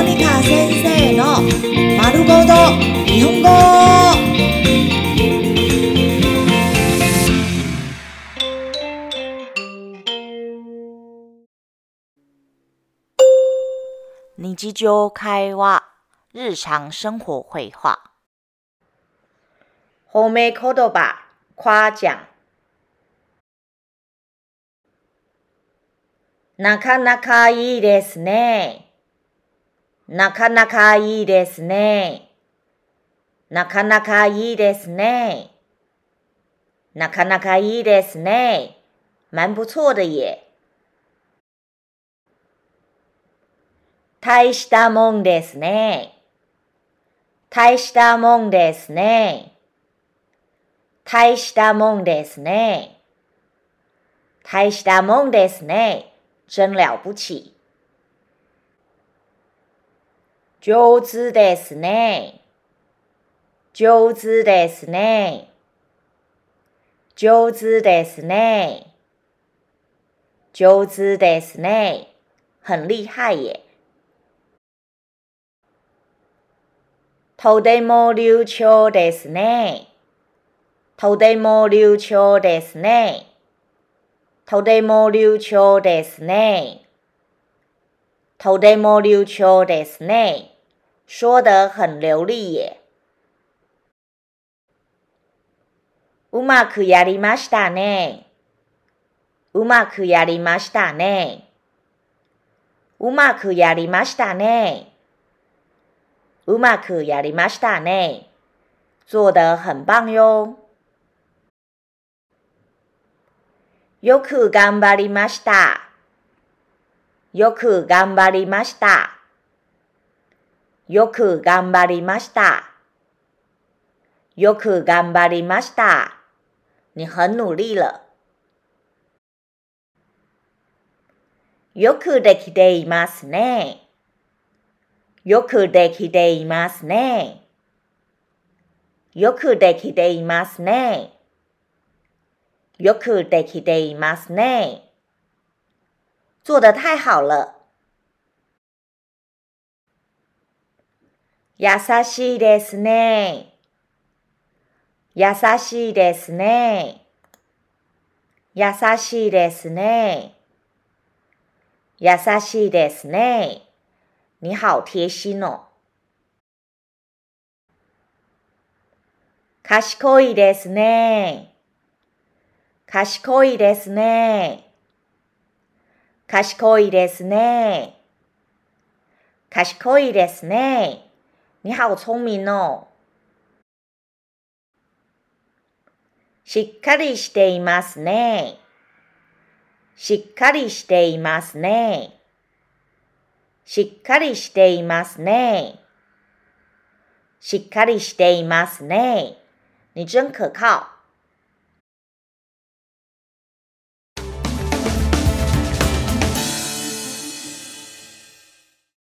モニカ先生の丸ごと日本語。日常会話、日常生活会話。褒め言葉、夸奖。なかなかいいですね。なかなかいいですね。なかなかいいですね。なかなかいいですね。蛮不错的耶。大したもんですね。大したもんですね。大したもんですね。大したもんですね。真了不起。上手ですね。上手ですね。上手ですね。上手ですね。很厉害耶。とても流暢ですね。とても流暢ですね。とても流暢ですね。とても流暢ですね。说得很流利耶。うまくやりましたね。うまくやりましたね。うまくやりましたね。うまくやりましたね。做得很棒よ。よく頑張りました。よく頑張りました。よく頑張りました。よく頑張りました。你很努力了。よくできていますね。よくできていますね。よくできていますね。よくできていますね。做得太好了。優しいですね。優しいですね。優しいですね。優しいですね。你好贴心哦。賢いですね。賢いですね。賢いですね。賢いですね。你好聪明哦。しっかりしていますね。しっかりしていますね。しっかりしていますね。しっかりしていますね。你真可靠。